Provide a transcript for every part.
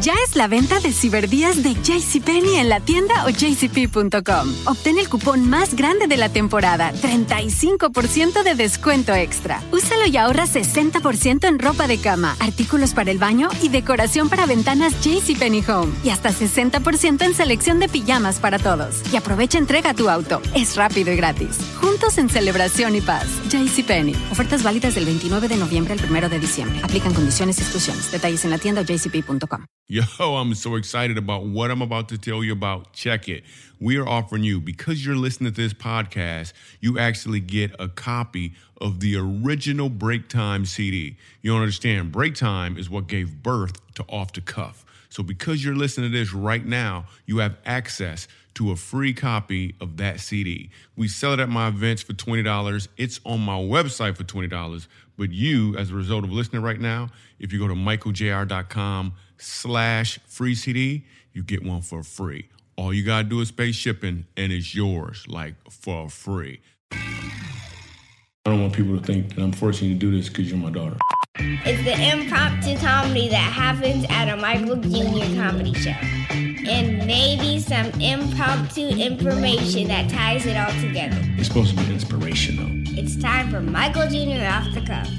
Ya es la venta de ciberdías de JCPenney en la tienda o jcp.com. Obtén el cupón más grande de la temporada, 35% de descuento extra. Úsalo y ahorra 60% en ropa de cama, artículos para el baño y decoración para ventanas JCPenney Home. Y hasta 60% en selección de pijamas para todos. Y aprovecha entrega tu auto. Es rápido y gratis. Juntos en celebración y paz. JCPenney. Ofertas válidas del 29 de noviembre al 1 de diciembre. Aplican condiciones y exclusiones. Detalles en la tienda o jcp.com. Yo, I'm so excited about what I'm about to tell you about. Check it. We are offering you, because you're listening to this podcast, you actually get a copy of the original Break Time CD. You don't understand. Break Time is what gave birth to Off the Cuff. So, because you're listening to this right now, you have access to a free copy of that CD. We sell it at my events for $20. It's on my website for $20. But you, as a result of listening right now, if you go to michaeljr.com slash free CD, you get one for free. All you gotta do is pay shipping and it's yours, like for free. I don't want people to think that I'm forcing you to do this because you're my daughter. It's the impromptu comedy that happens at a Michael Jr. comedy show. And maybe some impromptu information that ties it all together. It's supposed to be inspirational. It's time for Michael Jr. off the cuff.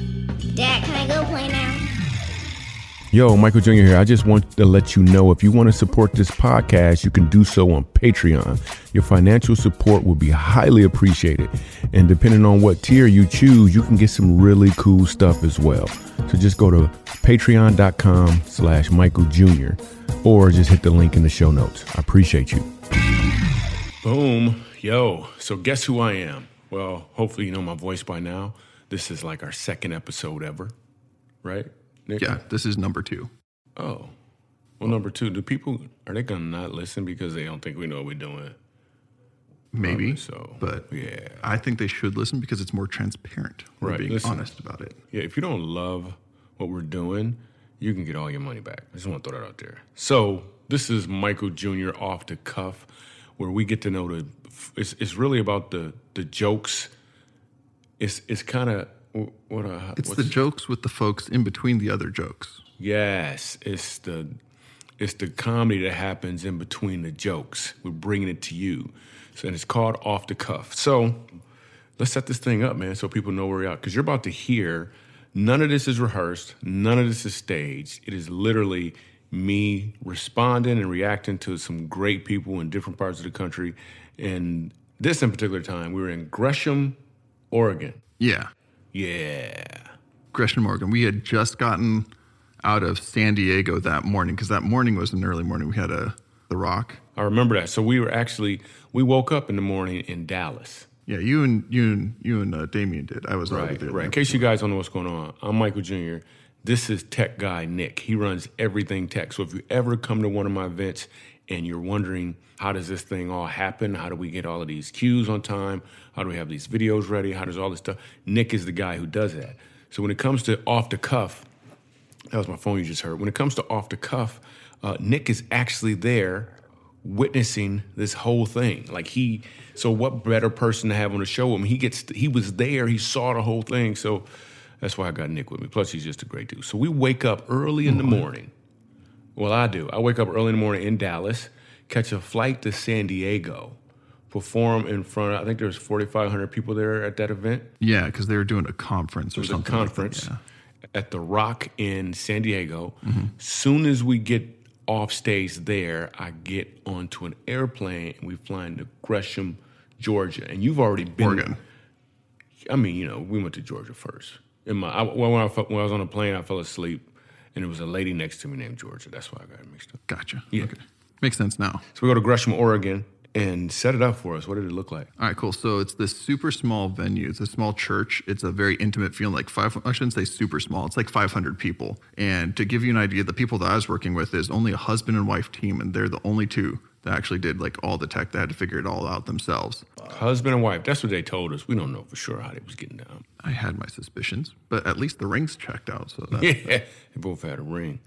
Dad, can I go play now? Yo, Michael Jr. here. I just want to let you know if you want to support this podcast, you can do so on Patreon. Your financial support will be highly appreciated. And depending on what tier you choose, you can get some really cool stuff as well. So just go to patreon.com slash Michael Jr. or just hit the link in the show notes. I appreciate you. Boom. Yo, so guess who I am? Well, hopefully you know my voice by now. This is like our second episode ever, right? Nick? Yeah, this is number two. Oh. Well, number two, do people, are they going to not listen because they don't think we know what we're doing? Maybe Probably so. but yeah. I think they should listen because it's more transparent. We're Right, being listen. honest about it. Yeah, if you don't love what we're doing, you can get all your money back. I just want to throw that out there. So this is Michael Jr. off the cuff, where we get to know the. It's, it's really about the the jokes. It's it's kind of what uh, It's the jokes with the folks in between the other jokes. Yes, it's the it's the comedy that happens in between the jokes. We're bringing it to you, so and it's called off the cuff. So let's set this thing up, man, so people know where we're at. Because you're about to hear none of this is rehearsed, none of this is staged. It is literally me responding and reacting to some great people in different parts of the country. And this in particular time, we were in Gresham, Oregon. Yeah. Yeah. Gresham Oregon. We had just gotten out of San Diego that morning because that morning was an early morning. We had a The Rock. I remember that. So we were actually we woke up in the morning in Dallas. Yeah, you and you and you and uh, Damien did. I was Right, there. right. In case you guys don't know what's going on, I'm Michael Jr. This is tech guy Nick. He runs everything tech. So if you ever come to one of my events and you're wondering how does this thing all happen? How do we get all of these cues on time? How do we have these videos ready? How does all this stuff? Nick is the guy who does that. So when it comes to off the cuff, that was my phone you just heard. When it comes to off the cuff, uh, Nick is actually there witnessing this whole thing. Like he, so what better person to have on the show? I mean, he gets, he was there, he saw the whole thing. So that's why I got Nick with me. Plus, he's just a great dude. So we wake up early in the morning. Well, I do. I wake up early in the morning in Dallas, catch a flight to San Diego, perform in front of, I think there's 4,500 people there at that event. Yeah, because they were doing a conference or It was a something. like that, conference yeah. at the Rock in San Diego. Mm-hmm. Soon as we get off stage there, I get onto an airplane and we fly into Gresham, Georgia. And you've already been. Oregon. I mean, you know, we went to Georgia first. In my, I, when, I, when I was on a plane, I fell asleep, and there was a lady next to me named Georgia. That's why I got it mixed up. Gotcha. Yeah. Okay. Makes sense now. So we go to Gresham, Oregon, and set it up for us. What did it look like? All right, cool. So it's this super small venue. It's a small church. It's a very intimate feeling, like five. I shouldn't say super small. It's like 500 people. And to give you an idea, the people that I was working with is only a husband and wife team, and they're the only two that actually did like all the tech. They had to figure it all out themselves. Husband and wife. That's what they told us. We don't know for sure how they was getting down. I had my suspicions, but at least the rings checked out. So that, Yeah, they both had a ring.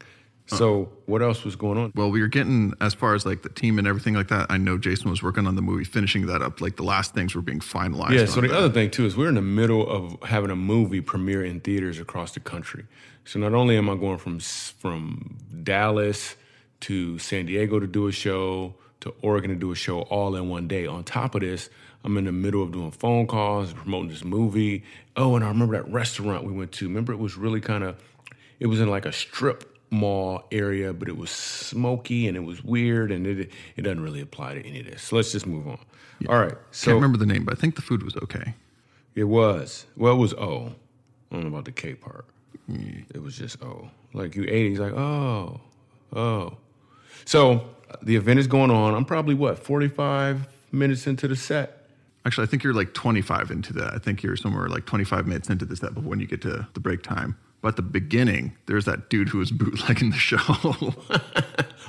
So what else was going on? Well, we were getting as far as like the team and everything like that. I know Jason was working on the movie, finishing that up. Like the last things were being finalized. Yeah. So the that. other thing too is we're in the middle of having a movie premiere in theaters across the country. So not only am I going from from Dallas to San Diego to do a show, to Oregon to do a show all in one day. On top of this, I'm in the middle of doing phone calls, promoting this movie. Oh, and I remember that restaurant we went to. Remember, it was really kind of, it was in like a strip mall area, but it was smoky and it was weird, and it it doesn't really apply to any of this. So let's just move on. All right. So Can't remember the name, but I think the food was okay. it was. Well, it was O. I don't know about the K part. Mm. It was just O. Like you ate it, he's like, oh, oh. So the event is going on. I'm probably what, 45 minutes into the set. Actually, I think you're like 25 into that. I think you're somewhere like 25 minutes into the set before when you get to the break time. But at the beginning, there's that dude who was bootlegging the show.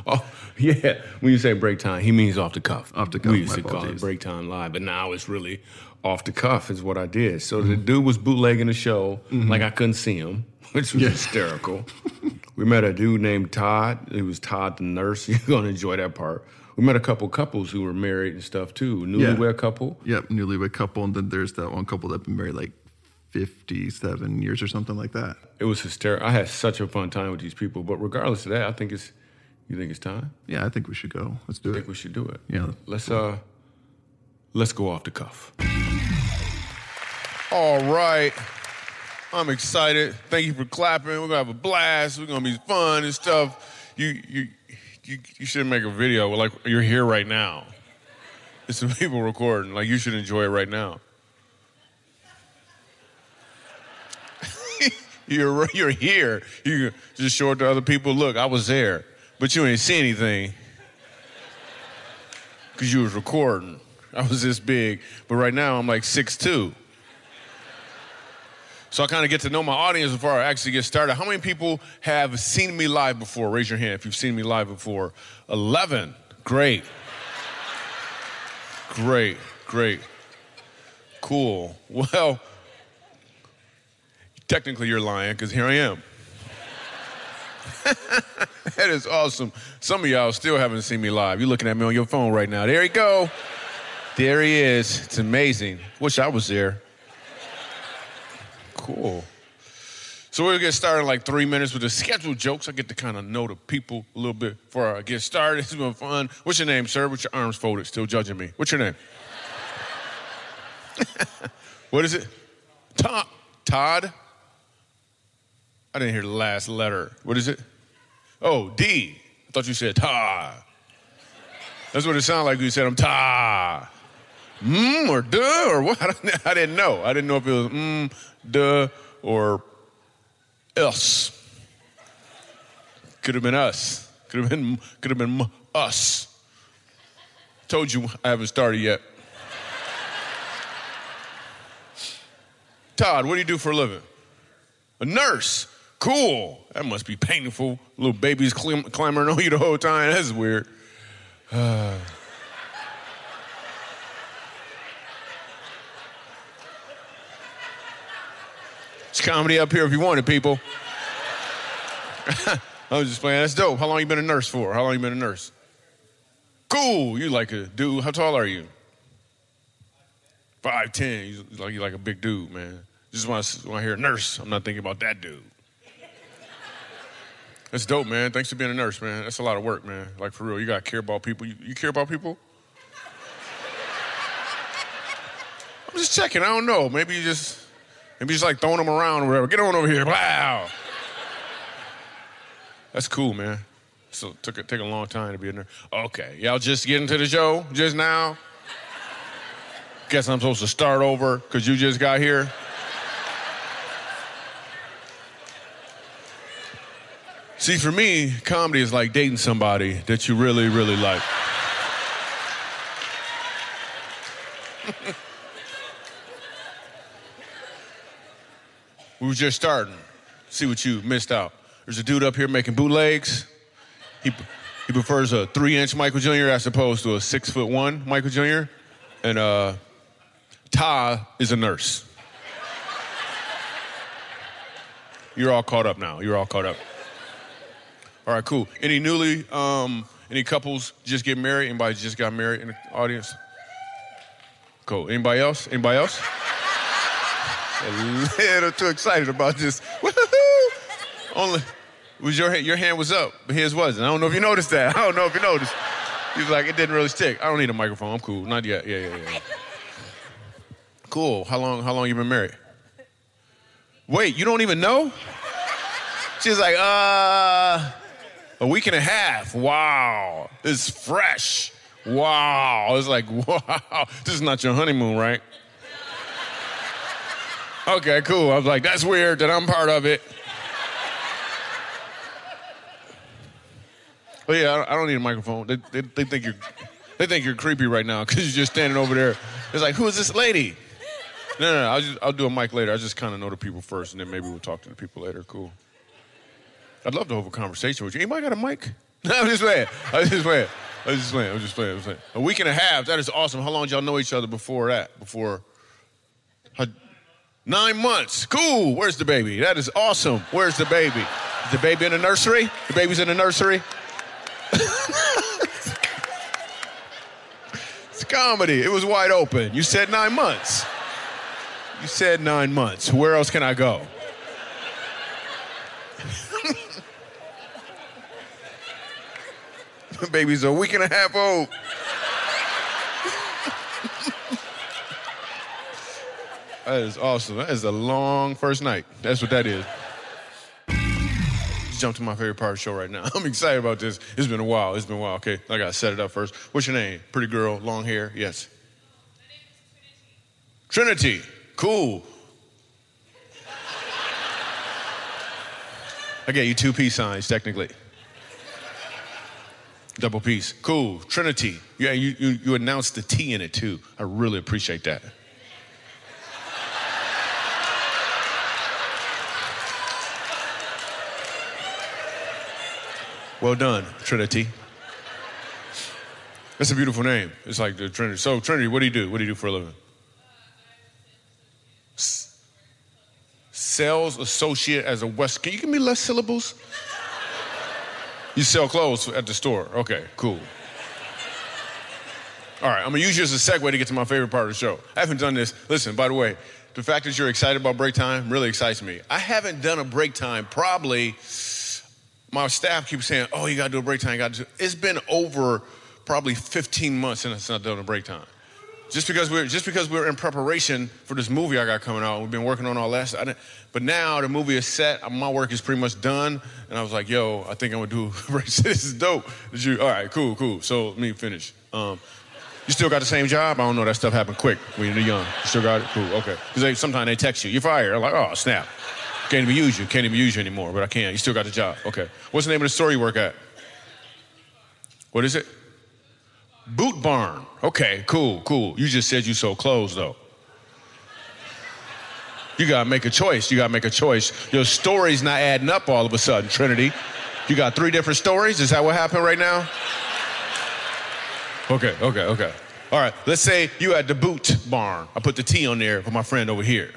Oh, yeah. When you say break time, he means off the cuff. Off the cuff, We used to call it break time live, but now it's really off the cuff is what I did. So the dude was bootlegging the show, mm-hmm. like I couldn't see him, which was hysterical. we met a dude named Todd. He was Todd the nurse. You're gonna enjoy that part. We met a couple couples who were married and stuff too. Newlywed couple. yep, newlywed couple. And then there's that one couple that been married like 57 years or something like that. It was hysterical. I had such a fun time with these people. But regardless of that, I think it's. You think it's time? Yeah, I think we should go. Let's do I it. I think we should do it. Yeah. Let's uh. Let's go off the cuff. All right. I'm excited. Thank you for clapping. We're gonna have a blast. We're gonna be fun and stuff. You you you, you should make a video like you're here right now. There's some people recording. Like you should enjoy it right now. you're you're here. You just show it to other people. Look, I was there, but you ain't see anything because you was recording. I was this big, but right now I'm like six two. So I kind of get to know my audience before I actually get started. How many people have seen me live before? Raise your hand if you've seen me live before. 11. Great. Great, great. Cool. Well, technically you're lying because here I am. that is awesome. Some of y'all still haven't seen me live. You're looking at me on your phone right now. There you go. There he is. It's amazing. Wish I was there. Cool. So we'll get started in like three minutes with the scheduled jokes. I get to kind of know the people a little bit before I get started. It's been fun. What's your name, sir? With your arms folded, still judging me. What's your name? what is it? Todd. Todd? I didn't hear the last letter. What is it? Oh, D. I thought you said Todd. That's what it sounded like when you said I'm Todd. Mm or duh or what? I didn't- know. I didn't know if it was mm, duh or us. Could have been us. Could have been could have been us. Told you I haven't started yet. Todd, what do you do for a living? A nurse. Cool. That must be painful. Little babies clim- clambering on you the whole time. That's weird. It's comedy up here if you want it, people. I was just playing. That's dope. How long you been a nurse for? How long you been a nurse? Cool. You like a dude. How tall are you? Five ten. You like you like a big dude, man. Just want to when I hear nurse, I'm not thinking about that dude. That's dope, man. Thanks for being a nurse, man. That's a lot of work, man. Like for real, you gotta care about people. You, you care about people? I'm just checking. I don't know. Maybe you just maybe you just like throwing them around or whatever. Get on over here. Wow. That's cool, man. So it took a, take a long time to be in there. Okay, y'all just getting to the show just now. Guess I'm supposed to start over because you just got here. See, for me, comedy is like dating somebody that you really, really like. Were just starting. See what you missed out. There's a dude up here making bootlegs. He, he prefers a three inch Michael Jr. as opposed to a six foot one Michael Jr. And uh, Ty is a nurse. You're all caught up now. You're all caught up. All right, cool. Any newly, um, any couples just get married? Anybody just got married in the audience? Cool. Anybody else? Anybody else? A little too excited about this. Only, was your your hand was up, but his wasn't. I don't know if you noticed that. I don't know if you noticed. He was like, it didn't really stick. I don't need a microphone. I'm cool. Not yet. Yeah, yeah, yeah. Cool. How long? How long you been married? Wait, you don't even know? She's like, uh, a week and a half. Wow, it's fresh. Wow. It's like, wow. This is not your honeymoon, right? Okay, cool. I was like, that's weird that I'm part of it. But yeah, I don't need a microphone. They, they, they think you're they think you're creepy right now because you're just standing over there. It's like, who is this lady? No, no, no. I'll, just, I'll do a mic later. I just kind of know the people first, and then maybe we'll talk to the people later. Cool. I'd love to have a conversation with you. Anybody got a mic? No, I'm just playing. I'm just playing. I'm just playing. I was just playing. I was playing. A week and a half. That is awesome. How long did y'all know each other before that? Before how, nine months. Cool. Where's the baby? That is awesome. Where's the baby? Is the baby in the nursery? The baby's in the nursery. it's comedy. It was wide open. You said nine months. You said nine months. Where else can I go? The baby's a week and a half old. That is awesome. That is a long first night. That's what that is. Jump to my favorite part of the show right now. I'm excited about this. It's been a while. It's been a while. Okay, I gotta set it up first. What's your name? Pretty girl, long hair. Yes. Trinity. Cool. I get you two peace signs, technically. Double peace. Cool. Trinity. Yeah, you, you, you announced the T in it too. I really appreciate that. Well done, Trinity. That's a beautiful name. It's like the Trinity. So, Trinity, what do you do? What do you do for a living? Sales associate as a West. Can you give me less syllables? You sell clothes at the store. Okay, cool. All right, I'm gonna use you as a segue to get to my favorite part of the show. I haven't done this. Listen, by the way, the fact that you're excited about break time really excites me. I haven't done a break time probably. My staff keeps saying, "Oh, you gotta do a break time." You gotta. It's been over probably 15 months since I've done a break time. Just because we're just because we're in preparation for this movie I got coming out, we've been working on all that. But now the movie is set, my work is pretty much done, and I was like, "Yo, I think I'm gonna do this is dope." Did you? All right, cool, cool. So let me finish. Um, you still got the same job? I don't know. That stuff happened quick when you're young. You still got it? Cool. Okay. Because sometimes they text you, "You're fired." I'm like, "Oh snap." Can't even use you. Can't even use you anymore. But I can. You still got the job. Okay. What's the name of the store you work at? What is it? Boot Barn. Okay, cool, cool. You just said you sold clothes though. You gotta make a choice. You gotta make a choice. Your story's not adding up all of a sudden, Trinity. You got three different stories? Is that what happened right now? Okay, okay, okay. All right, let's say you at the boot barn. I put the T on there for my friend over here.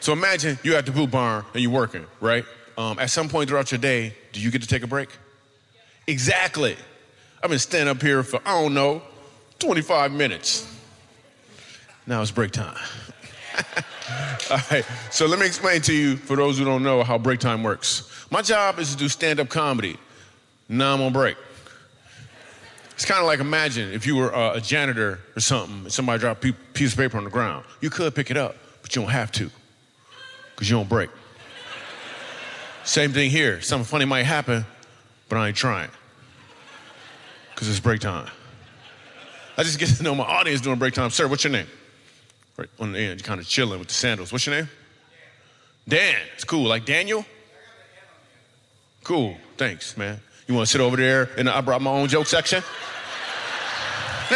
So imagine you're at the boot barn and you're working, right? Um, at some point throughout your day, do you get to take a break? Exactly. I've been standing up here for, I don't know, 25 minutes. Now it's break time. All right, so let me explain to you, for those who don't know, how break time works. My job is to do stand up comedy. Now I'm on break. It's kind of like imagine if you were uh, a janitor or something, and somebody dropped a piece of paper on the ground. You could pick it up, but you don't have to because you don't break. Same thing here. Something funny might happen, but I ain't trying because it's break time. I just get to know my audience during break time. Sir, what's your name? Right on the end, kind of chilling with the sandals. What's your name? Dan. It's cool. Like Daniel? Cool. Thanks, man. You want to sit over there and I brought my own joke section?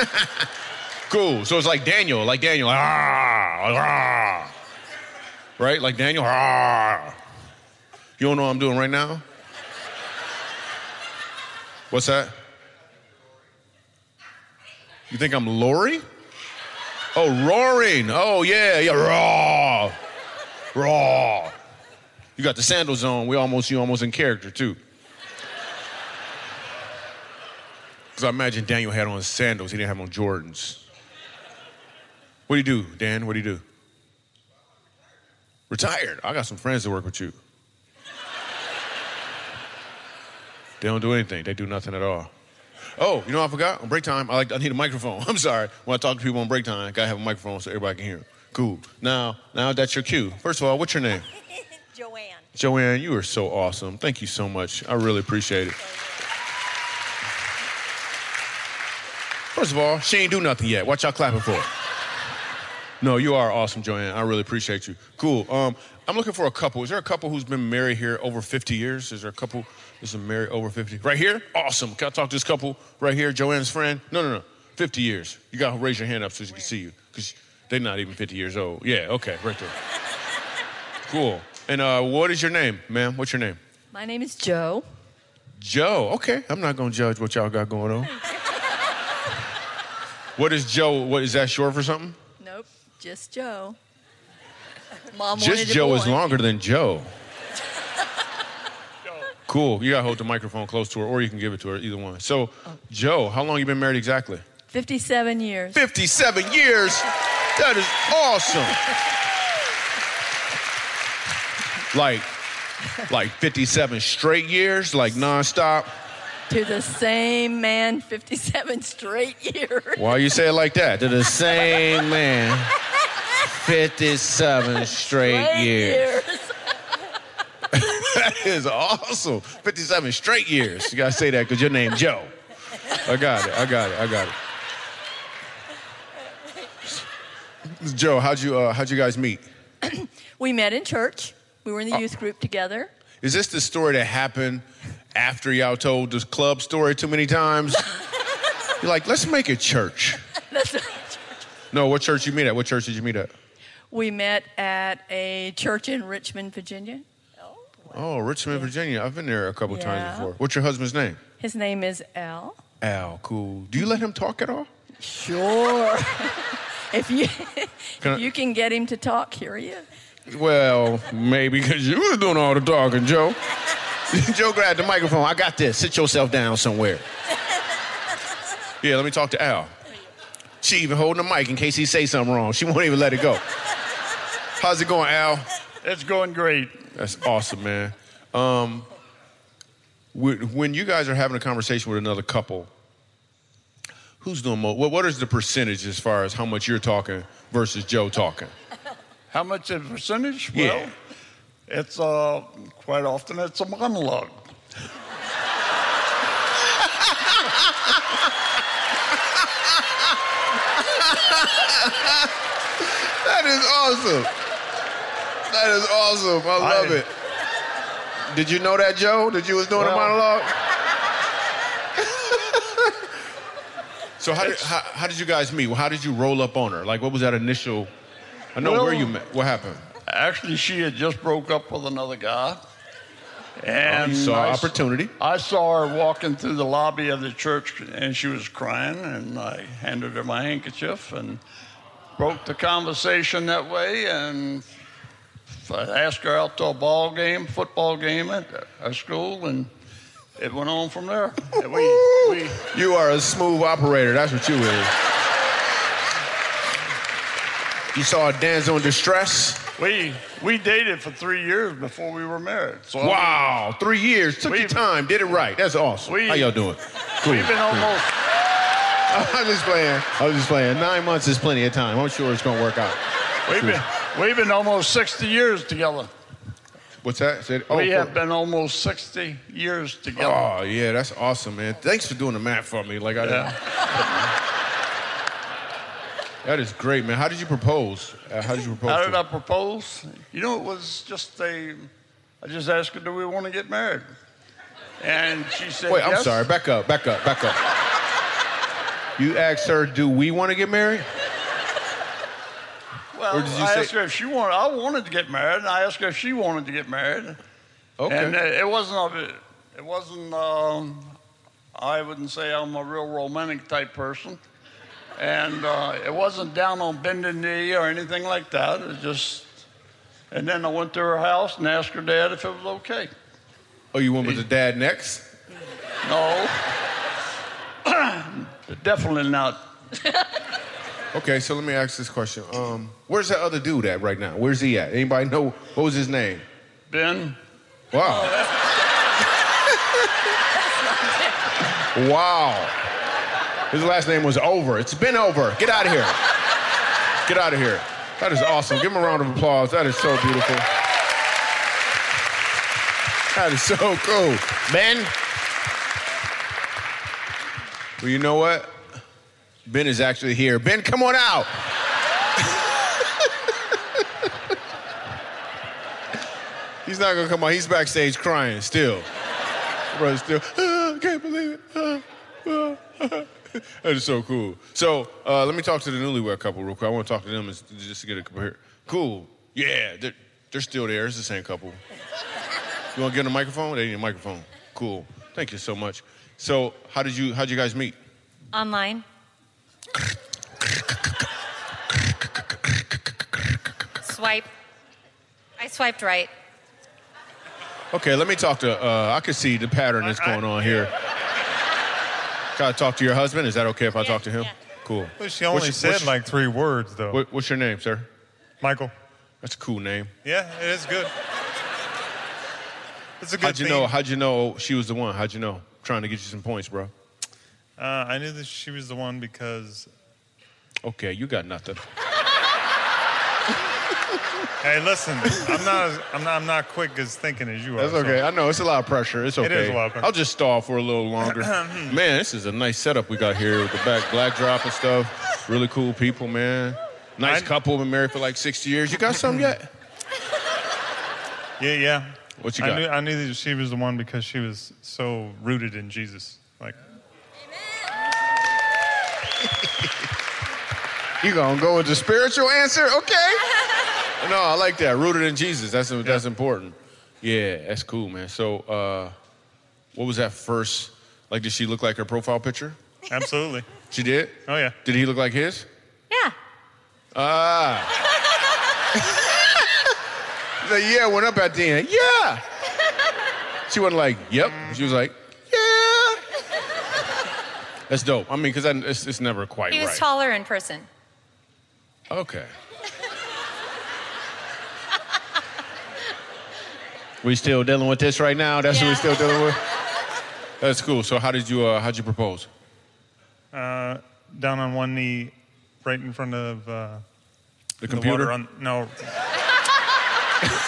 cool. So it's like Daniel, like Daniel. Ah, ah right? Like Daniel. Ah. You don't know what I'm doing right now? What's that? You think I'm Lori? Oh, roaring. Oh, yeah, yeah, raw. Raw. You got the sandals on. We almost, you almost in character, too. Because I imagine Daniel had on sandals. He didn't have on Jordans. What do you do, Dan? What do you do? Retired. I got some friends that work with you. They don't do anything. They do nothing at all. Oh, you know what I forgot? On break time, I like I need a microphone. I'm sorry. When I talk to people on break time, I gotta have a microphone so everybody can hear. Cool. Now, now that's your cue. First of all, what's your name? Joanne. Joanne, you are so awesome. Thank you so much. I really appreciate it. First of all, she ain't do nothing yet. Watch y'all clapping for her. No, you are awesome, Joanne. I really appreciate you. Cool. Um, I'm looking for a couple. Is there a couple who's been married here over 50 years? Is there a couple who's been married over 50? Right here? Awesome. Can I talk to this couple right here, Joanne's friend? No, no, no. 50 years. You got to raise your hand up so she can see you because they're not even 50 years old. Yeah, okay, right there. cool. And uh, what is your name, ma'am? What's your name? My name is Joe. Joe. Okay, I'm not going to judge what y'all got going on. what is Joe? What is that short for something? Just Joe. Mom Just Joe is longer than Joe. Cool. You gotta hold the microphone close to her, or you can give it to her. Either one. So, Joe, how long you been married exactly? 57 years. Fifty-seven years. That is awesome. Like, like fifty-seven straight years, like nonstop. To the same man, 57 straight years. Why you say it like that? To the same man. Fifty-seven straight, Straight years. That is awesome. 57 straight years. You gotta say that because your name Joe. I got it. I got it. I got it. Joe, how'd you uh, how'd you guys meet? We met in church. We were in the youth group together. Is this the story that happened after y'all told this club story too many times? You're like, let's make it church. That's No, what church you meet at? What church did you meet at? We met at a church in Richmond, Virginia. Oh, Richmond, Virginia. I've been there a couple Yeah. times before. What's your husband's name? His name is Al. Al. Cool. Do you let him talk at all? Sure. if you Can I- if you can get him to talk, here he is. Well, maybe because you was doing all the talking, Joe. Joe grabbed the microphone. I got this. Sit yourself down somewhere. Yeah, let me talk to Al. She even holding the mic in case he say something wrong. She won't even let it go. How's it going, Al? It's going great. That's awesome, man. Um, when you guys are having a conversation with another couple, who's doing more? What, what is the percentage as far as how much you're talking versus Joe talking? How much in percentage? Yeah. Well, it's uh, quite often it's a monologue. That is awesome. That is awesome. I love I- it. Did you know that, Joe? That you was doing a monologue? so how did, how, how did you guys meet? How did you roll up on her? Like, what was that initial? I know Well- where you met. What happened? Actually, she had just broke up with another guy. Oh, And you saw I s- opportunity. I saw her walking through the lobby of the church, and she was crying, and I handed her my handkerchief and broke the conversation that way. And I asked her out to a ball game, football game at our school, and it went on from there. And we, we, You are a smooth operator. That's what you is. You saw a damsel in distress. we, we dated for three years before we were married. So I mean, Wow, three years. Took your time. Did it right. That's awesome. We- How y'all doing? Cool. we've been almost. I was just playing. I was just playing. Nine months is plenty of time. I'm sure it's gonna work out. We've been, we've been almost 60 years together. What's that? Said, oh, we for- have been almost 60 years together. Oh yeah, that's awesome, man. Thanks for doing the math for me. Like I Yeah. That is great, man. How did you propose? Uh, how did you propose? How did? I propose? You know, it was just a. I just asked her, "Do we want to get married?" And she said, Wait, I'm yes. sorry. Back up. Back up. Back up. You asked her, "Do we want to get married?" Well, or did you I say- asked her if she wanted. I wanted to get married, and I asked her if she wanted to get married. Okay. And uh, it wasn't. A, it wasn't. Um, I wouldn't say I'm a real romantic type person, and uh, it wasn't down on bended knee or anything like that. It just. And then I went to her house and asked her dad if it was okay. oh, you went with the dad next? No. Definitely not. Okay, so let me ask this question. Um, where's that other dude at right now? Where's he at? Anybody know what was his name? Ben, Wow. Wow. His last name was Over. It's been over. Get out of here. Get out of here. That is awesome. Give him a round of applause. That is so beautiful. That is so cool. Ben? Well, you know what? Ben is actually here. Ben, come on out. He's not gonna come on. He's backstage crying still. Brother still, "Ah, I can't believe it. Ah, ah, ah." that is so cool. So uh, let me talk to the newlywed couple real quick. I want to talk to them just to get a compare. Cool. Yeah, they're, they're still there. It's the same couple. You want to get a microphone? They need a microphone. Cool. Thank you so much. So how did you how did you guys meet? Online. Swipe. I swiped right. Okay, let me talk to. Uh, I can see the pattern that's going on here. Can I talk to your husband? Is that okay if I talk to him? yeah. Cool. But she only What's- said what's- like three words, though. What, what's your name, sir? Michael. That's a cool name. Yeah, it is good. It's a good How'd you theme. know? How'd you know she was the one? How'd you know? trying to get you some points, bro. Uh, I knew that she was the one because, Okay, you got nothing. Hey, listen, I'm not, as, I'm not, I'm not quick as thinking as you are. That's so- okay. I know it's a lot of pressure. It's okay. is a lot of pressure. I'll just stall for a little longer. man, this is a nice setup we got here with the back black drop and stuff. Really cool people, man. Nice I- couple, been married for like 60 years. You got some yet? Yeah, yeah. What you I got? knew, I knew that she was the one because she was so rooted in Jesus. Like, You gonna go with the spiritual answer? Okay. No, I like that. Rooted in Jesus. That's that's important. Yeah, that's cool, man. So, uh, what was that first? Like, did she look like her profile picture? absolutely. She did. Oh yeah. Did he look like his? Yeah. Ah. the yeah went up at the end. Yeah. She wasn't like, yep. She was like, yeah. That's dope. I mean, because it's, it's never quite He was right. taller in person. Okay. We still dealing with this right now. That's what we Yeah. still dealing with. That's cool. So how did you uh, how'd you propose? Uh, down on one knee, right in front of uh, The the computer. water. On, no.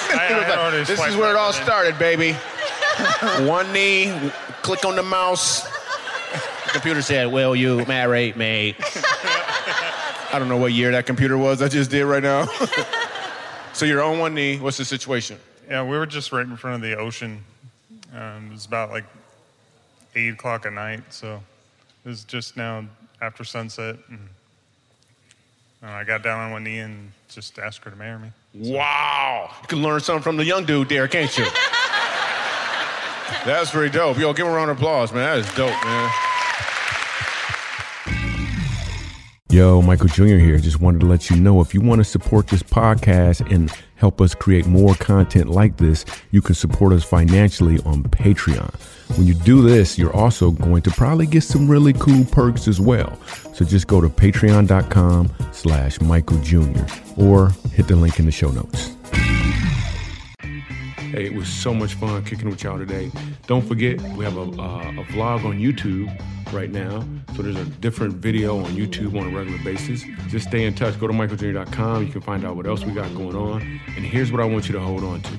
I, I had already this is where it all then. started, baby. One knee, click on the mouse. The computer said, "Will you marry me?" I don't know what year that computer was. I just did right now. so you're on one knee. What's the situation? Yeah, we were just right in front of the ocean. Um, it was about like eight o'clock at night, so it was just now after sunset, and uh, I got down on one knee and just asked her to marry me. Wow. You can learn something from the young dude there, can't you? That's pretty dope. Yo, give him a round of applause, man. That is dope, man. Yo, Michael Jr. here. Just wanted to let you know if you want to support this podcast and help us create more content like this, you can support us financially on Patreon. When you do this, you're also going to probably get some really cool perks as well. So just go to patreon.com slash Michael Jr. or hit the link in the show notes. Hey, it was so much fun kicking with y'all today. Don't forget, we have a, uh, a vlog on YouTube right now. So there's a different video on YouTube on a regular basis. Just stay in touch. Go to michaeljr.com. You can find out what else we got going on. And here's what I want you to hold on to.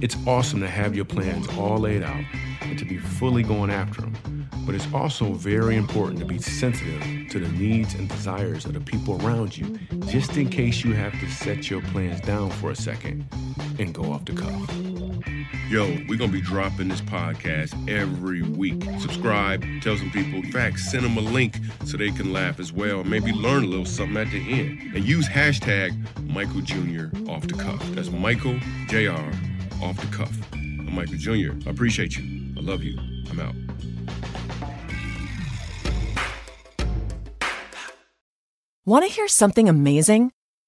It's awesome to have your plans all laid out and to be fully going after them. But it's also very important to be sensitive to the needs and desires of the people around you, just in case you have to set your plans down for a second and go off the cuff. Yo, we're gonna be dropping this podcast every week. Subscribe, tell some people. In fact, send them a link so they can laugh as well. Maybe learn a little something at the end. And use hashtag Michael Jr. off the cuff. That's Michael Jr. off the cuff. I'm Michael Jr. I appreciate you. I love you. I'm out. Want to hear something amazing?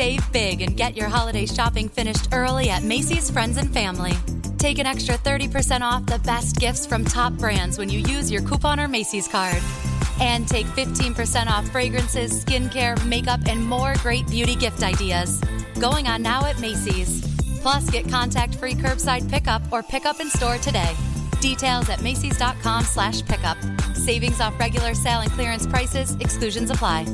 Save big and get your holiday shopping finished early at Macy's Friends and Family. Take an extra 30% off the best gifts from top brands when you use your coupon or Macy's card. And take 15% off fragrances, skincare, makeup, and more great beauty gift ideas. Going on now at Macy's. Plus, get contact-free curbside pickup or pickup in store today. Details at Macy's.com slash pickup. Savings off regular sale and clearance prices. Exclusions apply.